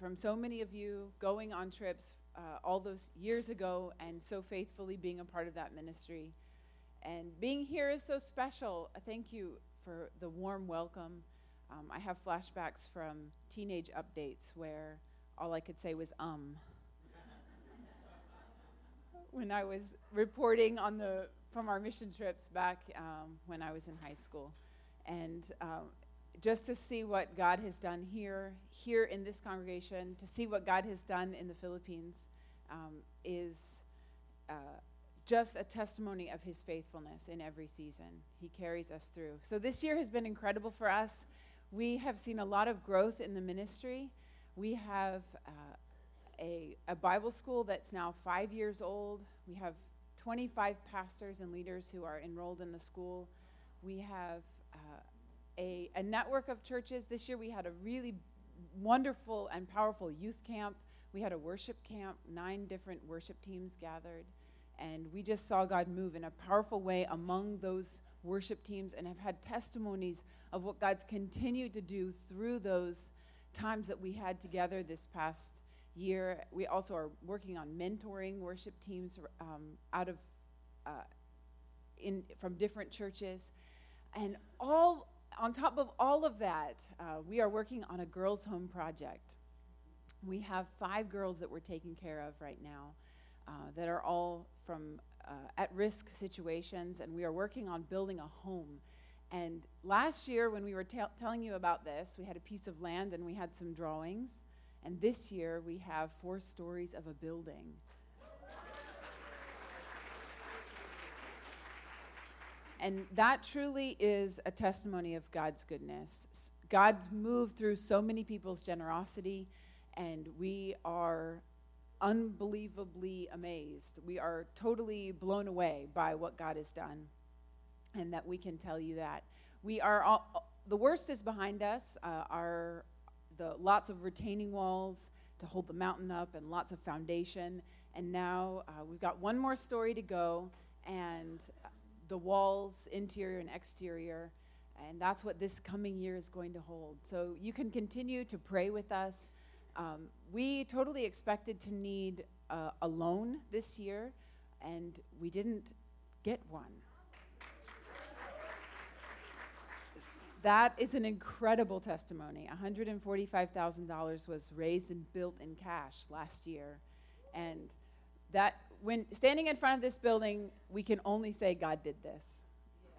from so many of you going on trips uh, all those years ago and so faithfully being a part of that ministry. And being here is so special. Thank you for the warm welcome. Um, I have flashbacks from teenage updates where all I could say was um. when I was reporting on the from our mission trips back um, when I was in high school, and um, just to see what God has done here, here in this congregation, to see what God has done in the Philippines, um, is uh, just a testimony of His faithfulness in every season. He carries us through. So this year has been incredible for us. We have seen a lot of growth in the ministry. We have uh, a, a Bible school that's now five years old. We have 25 pastors and leaders who are enrolled in the school. We have uh, a, a network of churches. This year we had a really wonderful and powerful youth camp. We had a worship camp, nine different worship teams gathered. And we just saw God move in a powerful way among those worship teams and have had testimonies of what God's continued to do through those times that we had together this past year. We also are working on mentoring worship teams um, out of uh, in from different churches, and all on top of all of that, uh, we are working on a girls' home project. We have five girls that we're taking care of right now uh, that are all from uh, at risk situations, and we are working on building a home. And last year, when we were t- telling you about this, we had a piece of land and we had some drawings. And this year, we have four stories of a building. And that truly is a testimony of God's goodness. God's moved through so many people's generosity, and we are unbelievably amazed. We are totally blown away by what God has done, and that we can tell you that. We are all, the worst is behind us. Uh, our the lots of retaining walls to hold the mountain up, and lots of foundation. And now uh, we've got one more story to go, and the walls, interior and exterior. And that's what this coming year is going to hold. So you can continue to pray with us. Um, we totally expected to need uh, a loan this year, and we didn't get one. that is an incredible testimony. $145,000 was raised and built in cash last year. And that when standing in front of this building, we can only say God did this.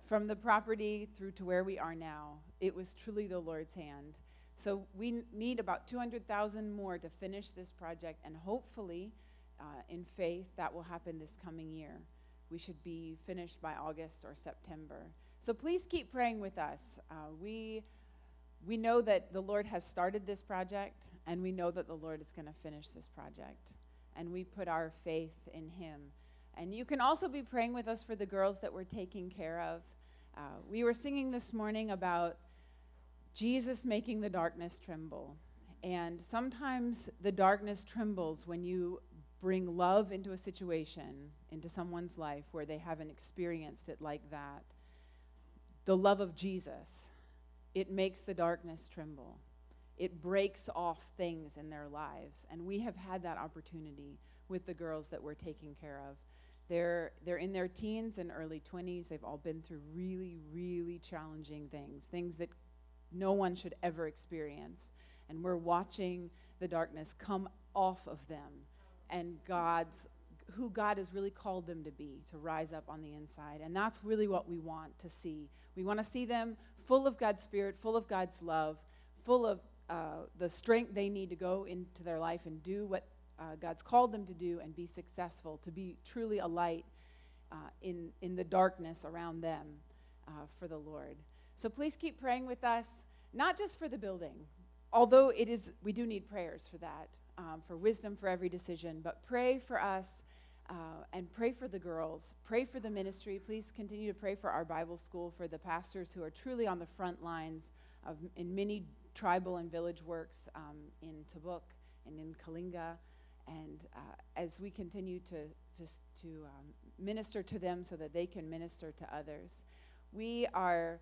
From the property through to where we are now, it was truly the Lord's hand. So we need about 200,000 more to finish this project, and hopefully, uh, in faith, that will happen this coming year. We should be finished by August or September. So please keep praying with us. Uh, we we know that the Lord has started this project, and we know that the Lord is going to finish this project and we put our faith in Him. And you can also be praying with us for the girls that we're taking care of. Uh, we were singing this morning about Jesus making the darkness tremble. And sometimes the darkness trembles when you bring love into a situation, into someone's life where they haven't experienced it like that. The love of Jesus, it makes the darkness tremble it breaks off things in their lives. And we have had that opportunity with the girls that we're taking care of. They're, they're in their teens and early 20s. They've all been through really, really challenging things, things that no one should ever experience. And we're watching the darkness come off of them and God's who God has really called them to be, to rise up on the inside. And that's really what we want to see. We want to see them full of God's Spirit, full of God's love, full of uh, the strength they need to go into their life and do what uh, God's called them to do and be successful, to be truly a light uh, in, in the darkness around them uh, for the Lord. So please keep praying with us, not just for the building, although it is, we do need prayers for that, um, for wisdom for every decision, but pray for us. Uh, and pray for the girls. Pray for the ministry. Please continue to pray for our Bible school, for the pastors who are truly on the front lines of, in many tribal and village works um, in Tabuk and in Kalinga. And uh, as we continue to, to, to um, minister to them so that they can minister to others, we are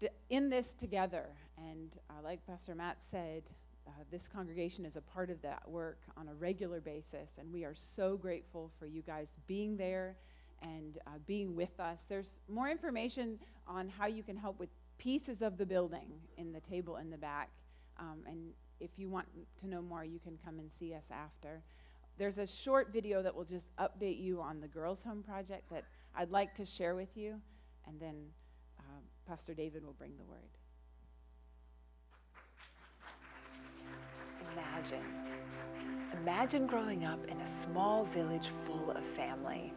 d- in this together. And uh, like Pastor Matt said, uh, this congregation is a part of that work on a regular basis, and we are so grateful for you guys being there and uh, being with us. There's more information on how you can help with pieces of the building in the table in the back. Um, and if you want to know more, you can come and see us after. There's a short video that will just update you on the Girls Home Project that I'd like to share with you, and then uh, Pastor David will bring the word. Imagine. Imagine growing up in a small village full of family,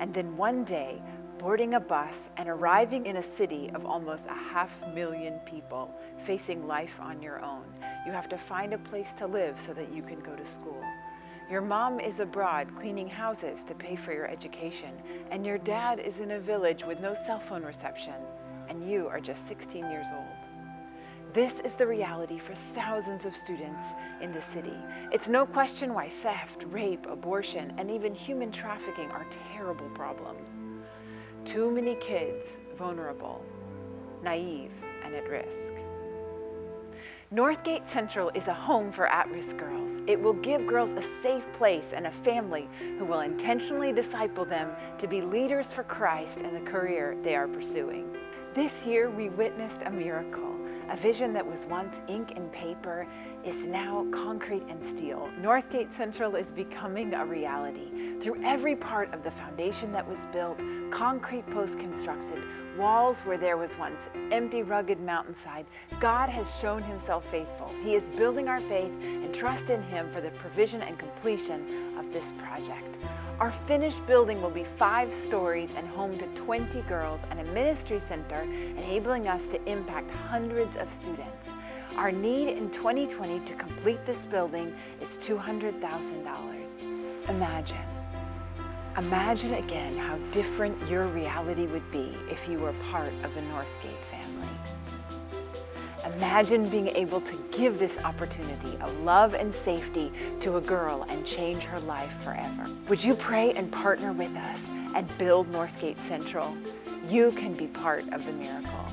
and then one day boarding a bus and arriving in a city of almost a half million people facing life on your own. You have to find a place to live so that you can go to school. Your mom is abroad cleaning houses to pay for your education, and your dad is in a village with no cell phone reception, and you are just 16 years old. This is the reality for thousands of students in the city. It's no question why theft, rape, abortion, and even human trafficking are terrible problems. Too many kids vulnerable, naive, and at risk. Northgate Central is a home for at risk girls. It will give girls a safe place and a family who will intentionally disciple them to be leaders for Christ and the career they are pursuing. This year, we witnessed a miracle. A vision that was once ink and paper is now concrete and steel. Northgate Central is becoming a reality. Through every part of the foundation that was built, concrete posts constructed, walls where there was once empty, rugged mountainside, God has shown himself faithful. He is building our faith and trust in him for the provision and completion of this project. Our finished building will be five stories and home to 20 girls and a ministry center, enabling us to impact hundreds of students. Our need in 2020 to complete this building is $200,000. Imagine. Imagine again how different your reality would be if you were part of the Northgate family. Imagine being able to give this opportunity of love and safety to a girl and change her life forever. Would you pray and partner with us and build Northgate Central? You can be part of the miracle.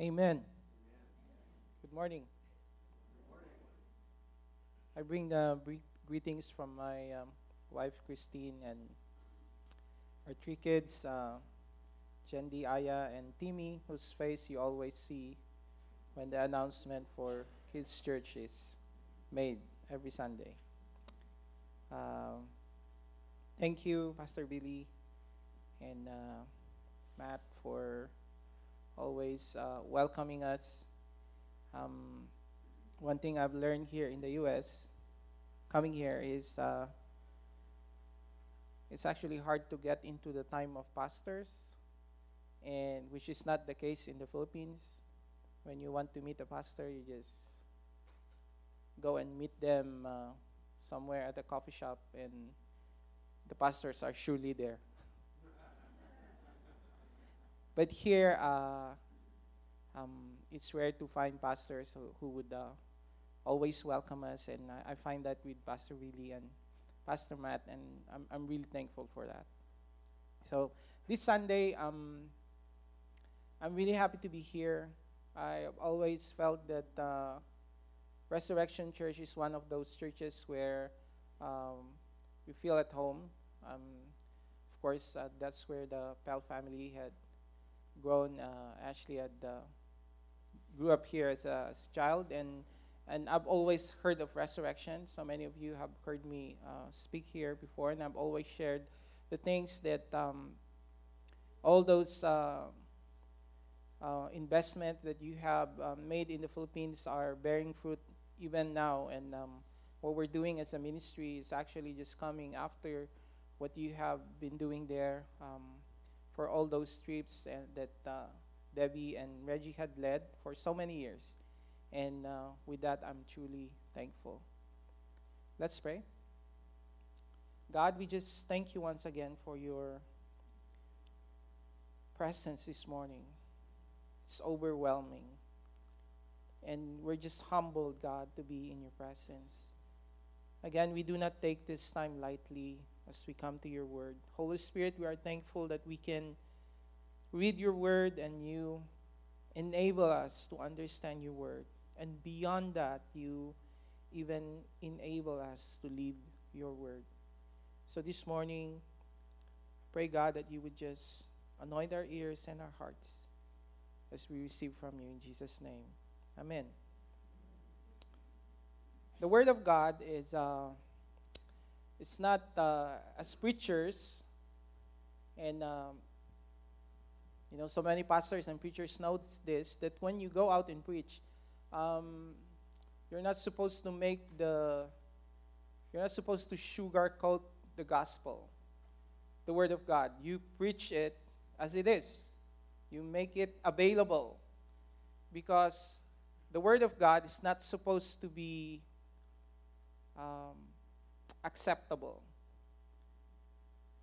Amen. Good morning. I bring the greetings from my um, wife Christine and our three kids, uh, Jendi, Aya, and Timmy, whose face you always see when the announcement for kids' church is made every Sunday. Uh, thank you, Pastor Billy and uh, Matt, for always uh, welcoming us. Um, one thing I've learned here in the U.S. coming here is uh, it's actually hard to get into the time of pastors, and which is not the case in the Philippines. When you want to meet a pastor, you just go and meet them uh, somewhere at a coffee shop, and the pastors are surely there. but here, uh, um, it's rare to find pastors who, who would uh, always welcome us, and I, I find that with Pastor Willie and Pastor Matt, and I'm, I'm really thankful for that. So this Sunday, um, I'm really happy to be here. I have always felt that uh, Resurrection Church is one of those churches where um, we feel at home. Um, of course, uh, that's where the Pell family had grown. Uh, Ashley had uh, grew up here as a, as a child, and and I've always heard of resurrection. So many of you have heard me uh, speak here before, and I've always shared the things that um, all those uh, uh, investment that you have uh, made in the Philippines are bearing fruit even now. And um, what we're doing as a ministry is actually just coming after what you have been doing there um, for all those trips and that uh, Debbie and Reggie had led for so many years. And uh, with that, I'm truly thankful. Let's pray. God, we just thank you once again for your presence this morning. It's overwhelming. And we're just humbled, God, to be in your presence. Again, we do not take this time lightly as we come to your word. Holy Spirit, we are thankful that we can read your word and you enable us to understand your word. And beyond that, you even enable us to live your word. So this morning, pray God that you would just anoint our ears and our hearts as we receive from you in Jesus' name. Amen. The word of God is uh, it's not uh, as preachers and um, you know so many pastors and preachers know this that when you go out and preach um, you're not supposed to make the you're not supposed to sugarcoat the gospel the word of god. You preach it as it is. You make it available because the word of god is not supposed to be um, acceptable.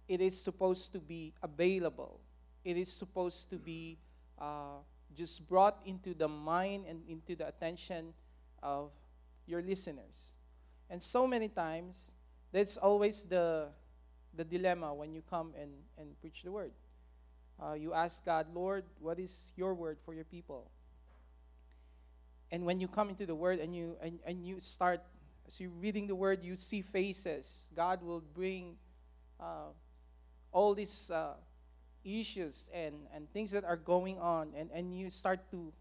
It is supposed to be available. It is supposed to be uh, just brought into the mind and into the attention of your listeners. And so many times, that's always the, the dilemma when you come and, and preach the word. Uh, you ask God, Lord, what is your word for your people? And when you come into the word and you, and, and you start, as you're reading the word, you see faces. God will bring uh, all these uh, issues and, and things that are going on, and, and you start to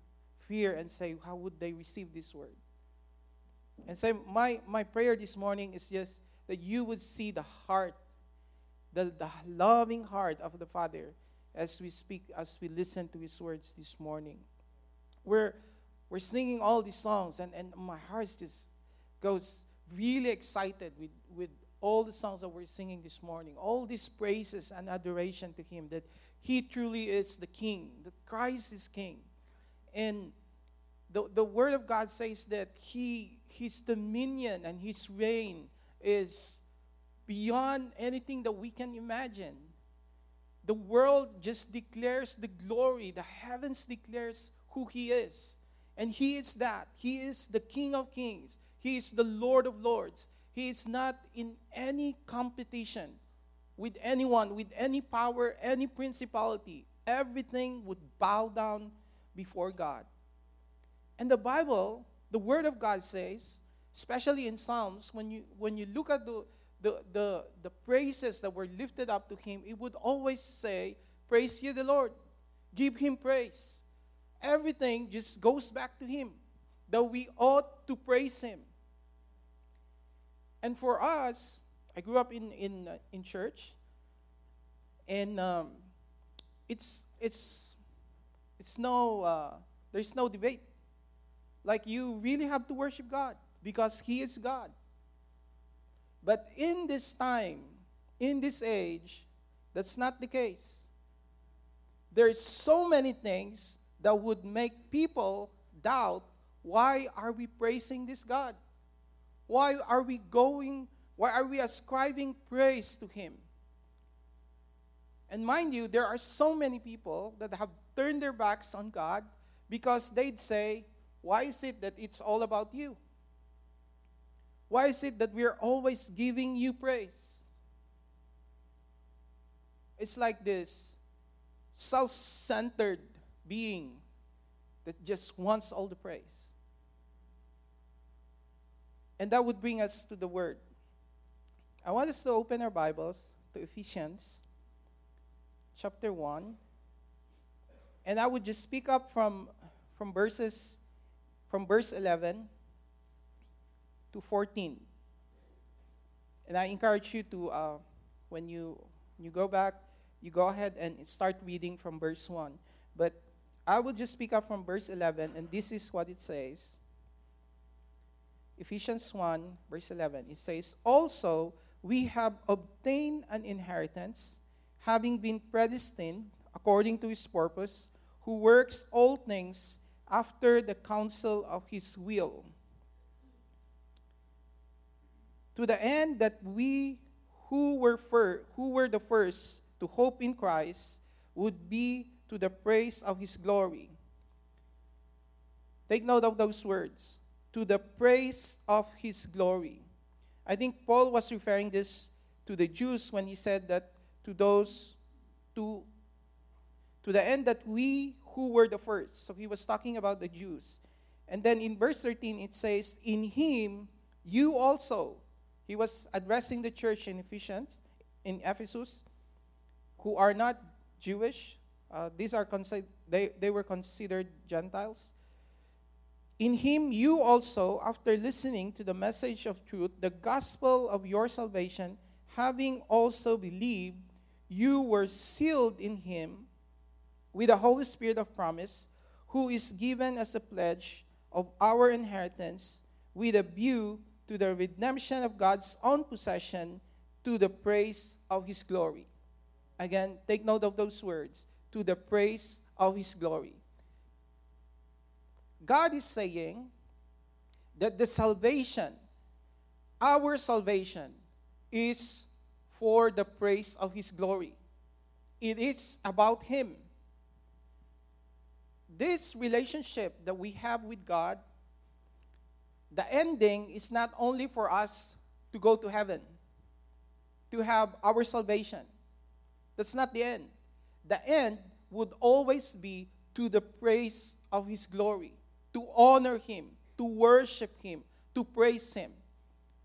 fear and say, How would they receive this word? And so, my, my prayer this morning is just that you would see the heart, the, the loving heart of the Father as we speak, as we listen to His words this morning. We're, we're singing all these songs, and, and my heart just goes really excited with, with all the songs that we're singing this morning, all these praises and adoration to Him, that He truly is the King, that Christ is King. And the, the Word of God says that he, His dominion and His reign is beyond anything that we can imagine. The world just declares the glory, the heavens declares who He is. And He is that. He is the King of kings, He is the Lord of lords. He is not in any competition with anyone, with any power, any principality. Everything would bow down before God. And the Bible, the Word of God says, especially in Psalms, when you when you look at the the, the, the praises that were lifted up to him, it would always say, Praise ye the Lord. Give him praise. Everything just goes back to him. That we ought to praise him. And for us, I grew up in in uh, in church, and um, it's it's it's no uh, there's no debate. Like you really have to worship God because He is God. But in this time, in this age, that's not the case. There's so many things that would make people doubt why are we praising this God? Why are we going, why are we ascribing praise to Him? And mind you, there are so many people that have turned their backs on God because they'd say, Why is it that it's all about you? Why is it that we're always giving you praise? It's like this self centered being that just wants all the praise. And that would bring us to the Word. I want us to open our Bibles to Ephesians chapter 1. And I would just speak up from, from verses from verse 11 to 14. And I encourage you to, uh, when you, you go back, you go ahead and start reading from verse 1. But I will just speak up from verse 11, and this is what it says. Ephesians 1, verse 11, it says, Also, we have obtained an inheritance, having been predestined according to his purpose, who works all things after the counsel of his will. To the end that we who were, fir- who were the first to hope in Christ would be to the praise of his glory. Take note of those words to the praise of his glory. I think Paul was referring this to the Jews when he said that to those to to the end that we who were the first. So he was talking about the Jews. And then in verse 13, it says, In him you also. He was addressing the church in Ephesians, in Ephesus, who are not Jewish. Uh, these are considered, they, they were considered Gentiles. In him you also, after listening to the message of truth, the gospel of your salvation, having also believed, you were sealed in him with the Holy Spirit of promise, who is given as a pledge of our inheritance with a view to the redemption of God's own possession to the praise of his glory. Again, take note of those words to the praise of his glory. God is saying that the salvation, our salvation, is for the praise of his glory. It is about him. This relationship that we have with God, the ending is not only for us to go to heaven, to have our salvation. That's not the end. The end would always be to the praise of His glory, to honor Him, to worship Him, to praise Him.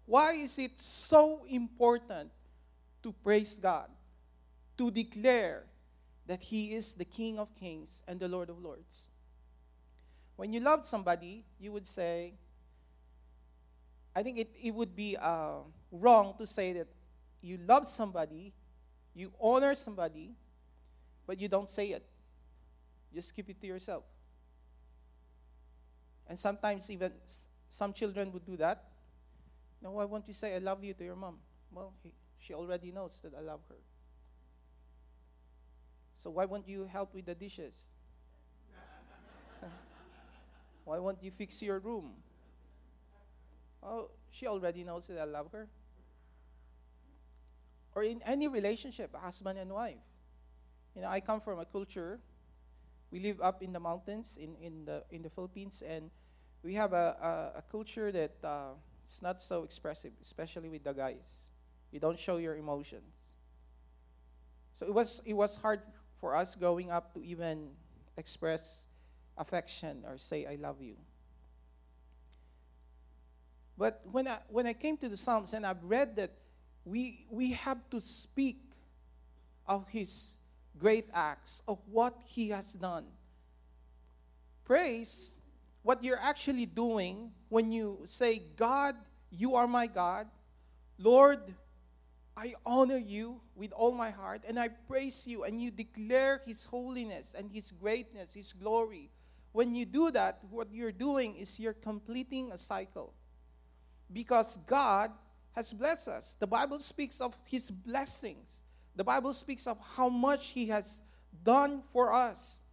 Why is it so important to praise God, to declare that He is the King of kings and the Lord of lords? When you love somebody, you would say, I think it, it would be uh, wrong to say that you love somebody, you honor somebody, but you don't say it. Just keep it to yourself. And sometimes even some children would do that. No, why won't you say I love you to your mom? Well, he, she already knows that I love her. So why won't you help with the dishes? why won't you fix your room? Oh, she already knows that I love her. Or in any relationship, husband and wife. You know, I come from a culture. We live up in the mountains in, in the in the Philippines, and we have a, a, a culture that uh, it's not so expressive, especially with the guys. You don't show your emotions. So it was it was hard for us growing up to even express affection or say I love you. But when I, when I came to the Psalms and I've read that we, we have to speak of His great acts, of what He has done. Praise, what you're actually doing when you say, God, you are my God. Lord, I honor you with all my heart and I praise you, and you declare His holiness and His greatness, His glory. When you do that, what you're doing is you're completing a cycle because God has blessed us. The Bible speaks of His blessings, the Bible speaks of how much He has done for us.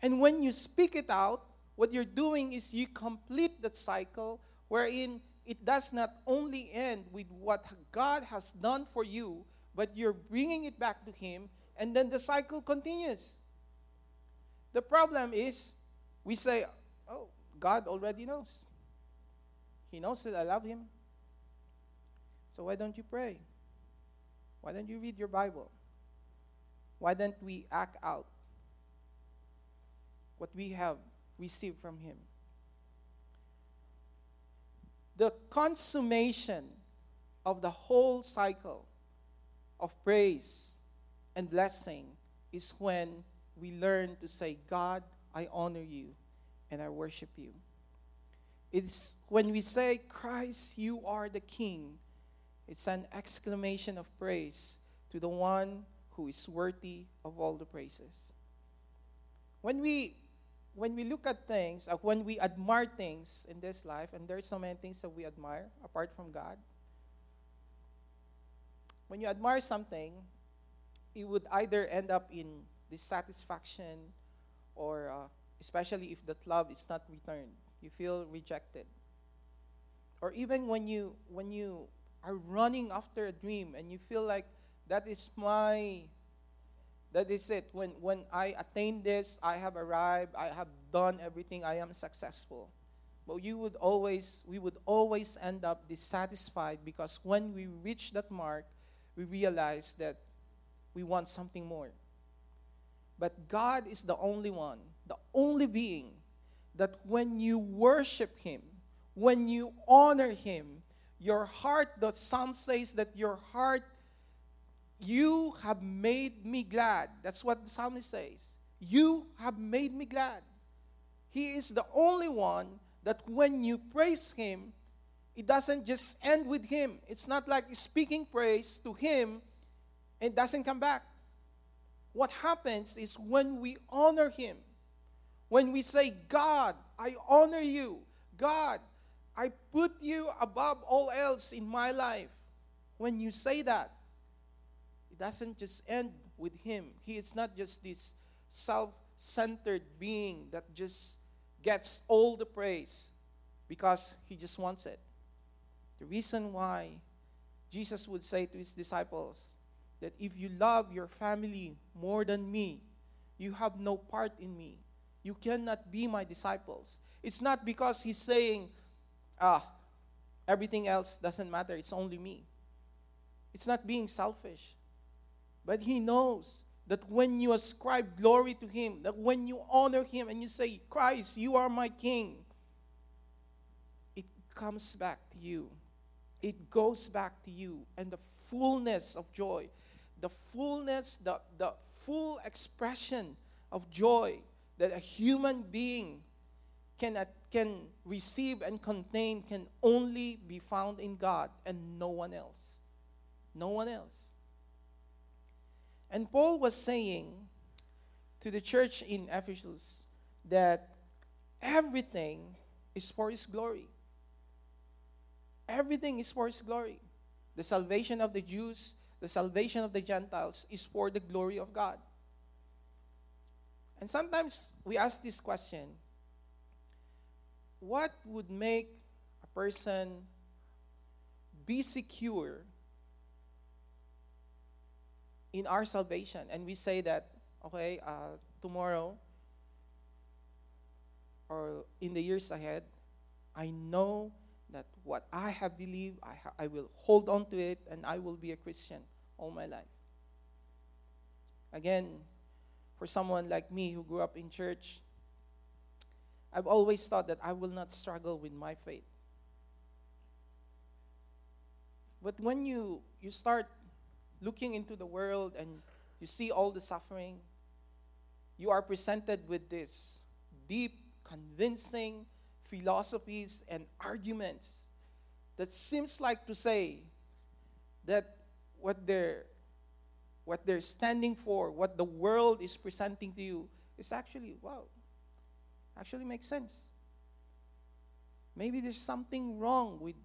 And when you speak it out, what you're doing is you complete that cycle wherein it does not only end with what God has done for you, but you're bringing it back to Him, and then the cycle continues. The problem is we say, Oh, God already knows. He knows that I love him. So why don't you pray? Why don't you read your Bible? Why don't we act out what we have received from him? The consummation of the whole cycle of praise and blessing is when we learn to say, God, I honor you and I worship you. It's when we say, Christ, you are the King, it's an exclamation of praise to the one who is worthy of all the praises. When we when we look at things, uh, when we admire things in this life, and there's so many things that we admire apart from God, when you admire something, it would either end up in dissatisfaction or uh, especially if that love is not returned you feel rejected. Or even when you when you are running after a dream and you feel like that is my that is it. When when i attain this i have arrived i have done everything i am successful. But you would always we would always end up dissatisfied because when we reach that mark we realize that we want something more. But God is the only one, the only being that when you worship Him, when you honor Him, your heart, the psalm says that your heart, you have made me glad. That's what the psalmist says. You have made me glad. He is the only one that when you praise Him, it doesn't just end with Him. It's not like speaking praise to Him and doesn't come back. What happens is when we honor Him, when we say, God, I honor you, God, I put you above all else in my life. When you say that, doesn't just end with Him. He is not just this self centered being that just gets all the praise because He just wants it. The reason why Jesus would say to His disciples that if you love your family more than me, you have no part in me. You cannot be my disciples. It's not because He's saying, ah, everything else doesn't matter, it's only me. It's not being selfish. But he knows that when you ascribe glory to him, that when you honor him and you say, Christ, you are my king, it comes back to you. It goes back to you. And the fullness of joy, the fullness, the, the full expression of joy that a human being can, can receive and contain can only be found in God and no one else. No one else. And Paul was saying to the church in Ephesus that everything is for his glory. Everything is for his glory. The salvation of the Jews, the salvation of the Gentiles is for the glory of God. And sometimes we ask this question what would make a person be secure in our salvation? And we say that, okay, uh, tomorrow or in the years ahead, I know that what I have believed, I, ha- I will hold on to it and I will be a Christian all my life. Again, for someone like me who grew up in church, I've always thought that I will not struggle with my faith. But when you, you start looking into the world and you see all the suffering, you are presented with this deep, convincing philosophies and arguments that seems like to say that what they're what they're standing for, what the world is presenting to you, is actually, wow, actually makes sense. Maybe there's something wrong with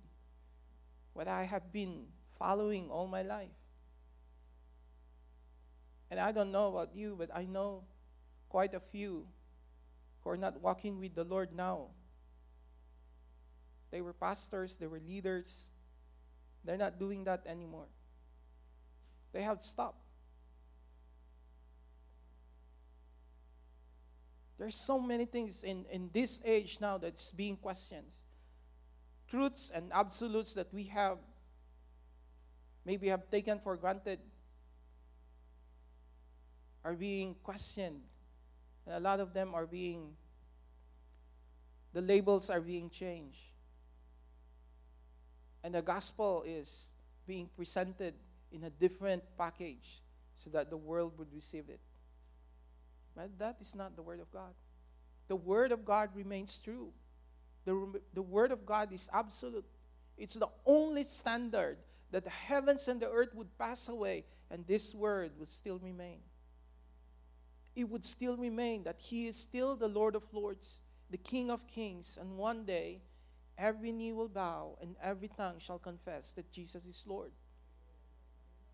what I have been following all my life. And I don't know about you, but I know quite a few who are not walking with the Lord now. They were pastors, they were leaders. They're not doing that anymore. They have stopped. There's so many things in, in this age now that's being questioned. Truths and absolutes that we have maybe have taken for granted are being questioned. A lot of them are being, the labels are being changed. And the gospel is being presented in a different package so that the world would receive it. But that is not the Word of God. The Word of God remains true. The, the Word of God is absolute. It's the only standard that the heavens and the earth would pass away and this Word would still remain. It would still remain that He is still the Lord of Lords, the King of Kings, and one day every knee will bow and every tongue shall confess that Jesus is Lord.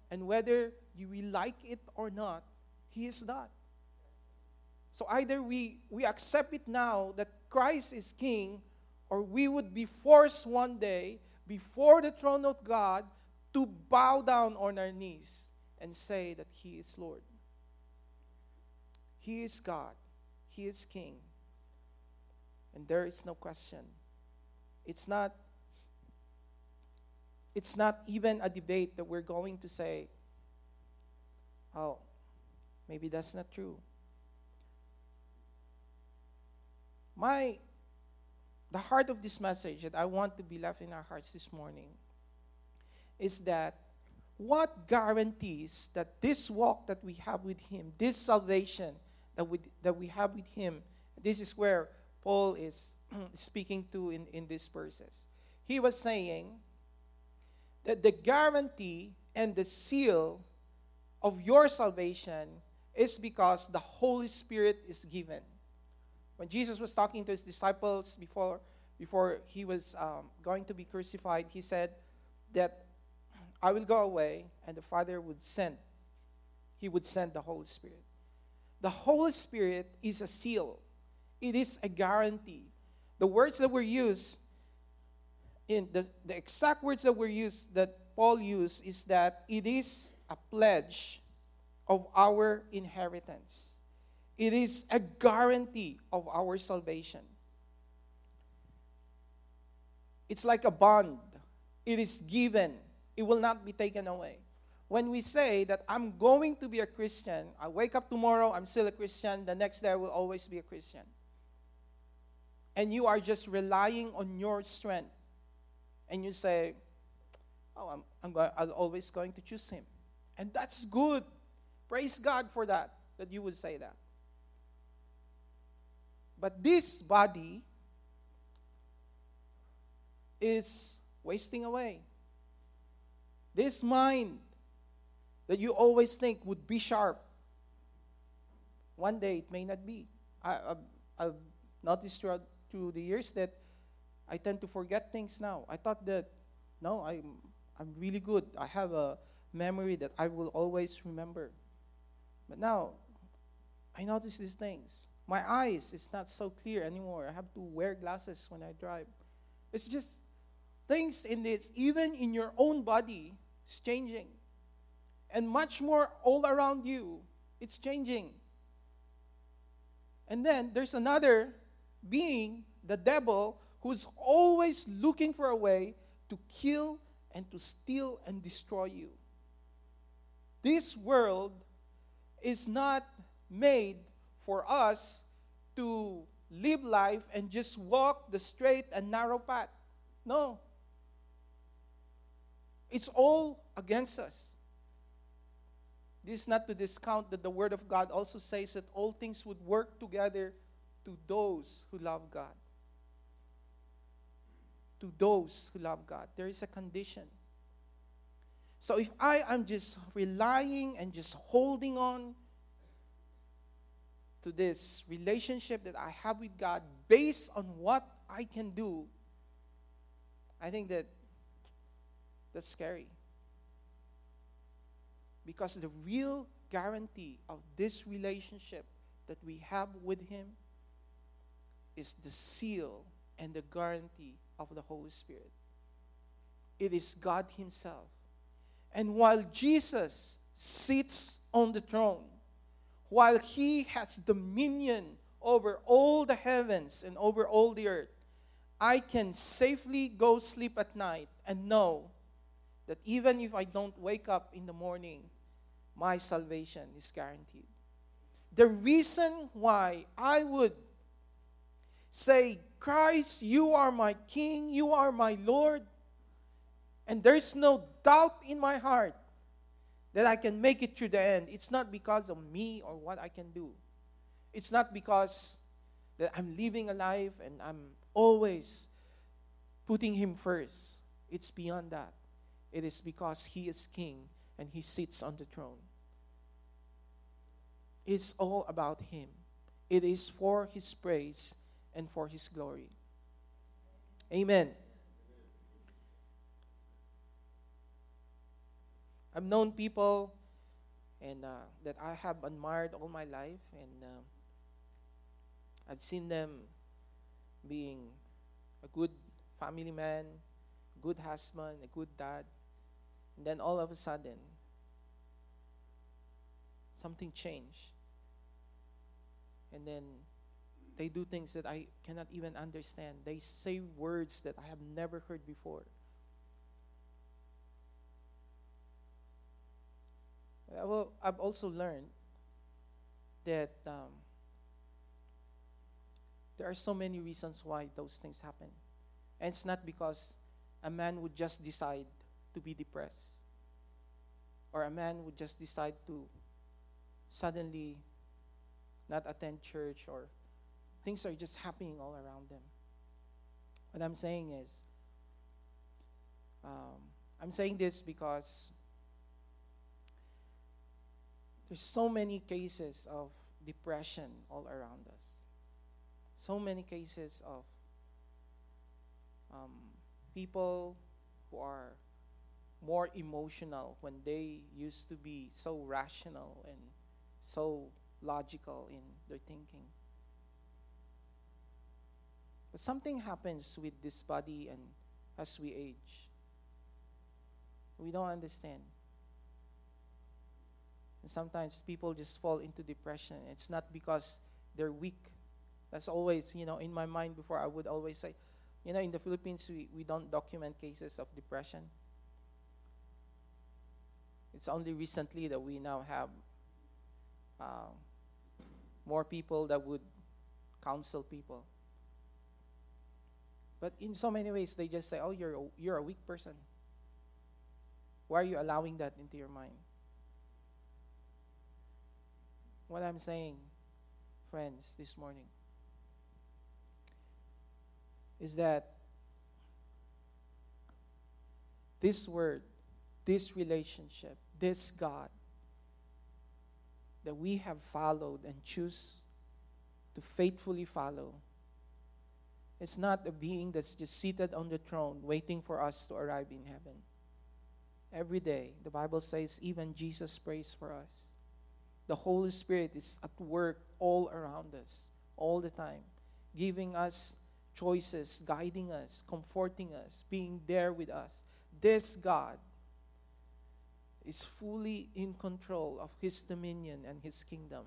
And whether you will like it or not, He is that. So either we, we accept it now that Christ is King, or we would be forced one day before the throne of God to bow down on our knees and say that He is Lord. He is God, He is King. And there is no question. It's not it's not even a debate that we're going to say, oh, maybe that's not true. My the heart of this message that I want to be left in our hearts this morning is that what guarantees that this walk that we have with Him, this salvation, that we, that we have with Him, this is where Paul is speaking to in, in these verses. He was saying that the guarantee and the seal of your salvation is because the Holy Spirit is given. When Jesus was talking to his disciples before, before he was um, going to be crucified, he said that I will go away and the Father would send. He would send the Holy Spirit. The Holy Spirit is a seal, it is a guarantee. The words that were used in the, the exact words that were used that Paul used is that it is a pledge of our inheritance. It is a guarantee of our salvation. It's like a bond. It is given. It will not be taken away. When we say that I'm going to be a Christian, I wake up tomorrow, I'm still a Christian, the next day I will always be a Christian. And you are just relying on your strength. And you say, Oh, I'm, I'm, go- I'm always going to choose Him. And that's good. Praise God for that, that you would say that. But this body is wasting away. This mind that you always think would be sharp, one day it may not be. I, I've, I've noticed throughout through the years that I tend to forget things now. I thought that, no, I'm, I'm really good. I have a memory that I will always remember. But now, I notice these things. My eyes is not so clear anymore. I have to wear glasses when I drive. It's just things in this, even in your own body, it's changing. And much more all around you, it's changing. And then there's another being, the devil, who's always looking for a way to kill and to steal and destroy you. This world is not made for us to live life and just walk the straight and narrow path. No. It's all against us. This is not to discount that the Word of God also says that all things would work together to those who love God. To those who love God. There is a condition. So if I am just relying and just holding on to this relationship that I have with God based on what I can do, I think that that's scary. Because the real guarantee of this relationship that we have with Him is the seal and the guarantee of the Holy Spirit. It is God Himself. And while Jesus sits on the throne, while He has dominion over all the heavens and over all the earth, I can safely go sleep at night and know that even if I don't wake up in the morning, my salvation is guaranteed. The reason why I would say, Christ, you are my King, you are my Lord, and there's no doubt in my heart that I can make it through the end, it's not because of me or what I can do. It's not because that I'm living a life and I'm always putting Him first. It's beyond that. It is because He is King and He sits on the throne. It's all about Him. It is for His praise and for His glory. Amen. I've known people and uh, that I have admired all my life, and uh, I've seen them being a good family man, good husband, a good dad, and then all of a sudden, something changed, and then they do things that I cannot even understand. They say words that I have never heard before. Well, I've also learned that um, There are so many reasons why those things happen. And it's not because a man would just decide to be depressed, or a man would just decide to suddenly not attend church, or things are just happening all around them. What I'm saying is, um, I'm saying this because there's so many cases of depression all around us. So many cases of um, people who are more emotional when they used to be so rational and so logical in their thinking. But something happens with this body and as we age. We don't understand. And sometimes people just fall into depression. It's not because they're weak. That's always, you know, in my mind before I would always say, you know, in the Philippines, we, we don't document cases of depression. It's only recently that we now have uh, more people that would counsel people. But in so many ways, they just say, oh, you're a, you're a weak person. Why are you allowing that into your mind? what I'm saying, friends, this morning is that this word, this relationship, this God that we have followed and choose to faithfully follow. It's not a being that's just seated on the throne waiting for us to arrive in heaven. Every day, the Bible says, even Jesus prays for us the Holy Spirit is at work all around us, all the time, giving us choices, guiding us, comforting us, being there with us. This God is fully in control of his dominion and his kingdom.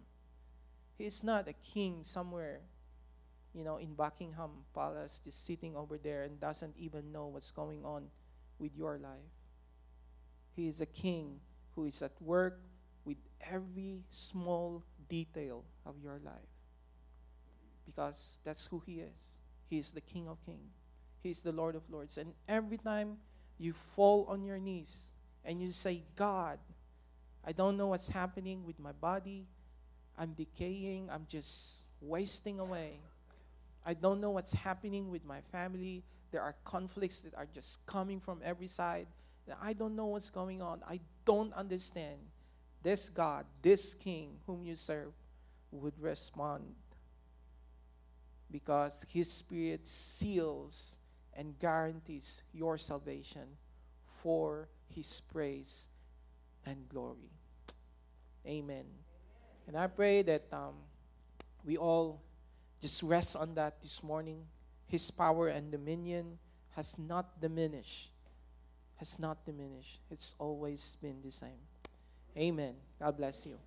He is not a king somewhere, you know, in Buckingham Palace, just sitting over there and doesn't even know what's going on with your life. He is a king who is at work with every small detail of your life. Because that's who He is. He is the King of Kings, He is the Lord of Lords. And every time you fall on your knees and you say, God, I don't know what's happening with my body. I'm decaying. I'm just wasting away. I don't know what's happening with my family. There are conflicts that are just coming from every side. I don't know what's going on. I don't understand this God, this King whom you serve, would respond because His Spirit seals and guarantees your salvation for His praise and glory. Amen. And I pray that um, we all just rest on that this morning. His power and dominion has not diminished. Has not diminished. It's always been the same. Amen. God bless you.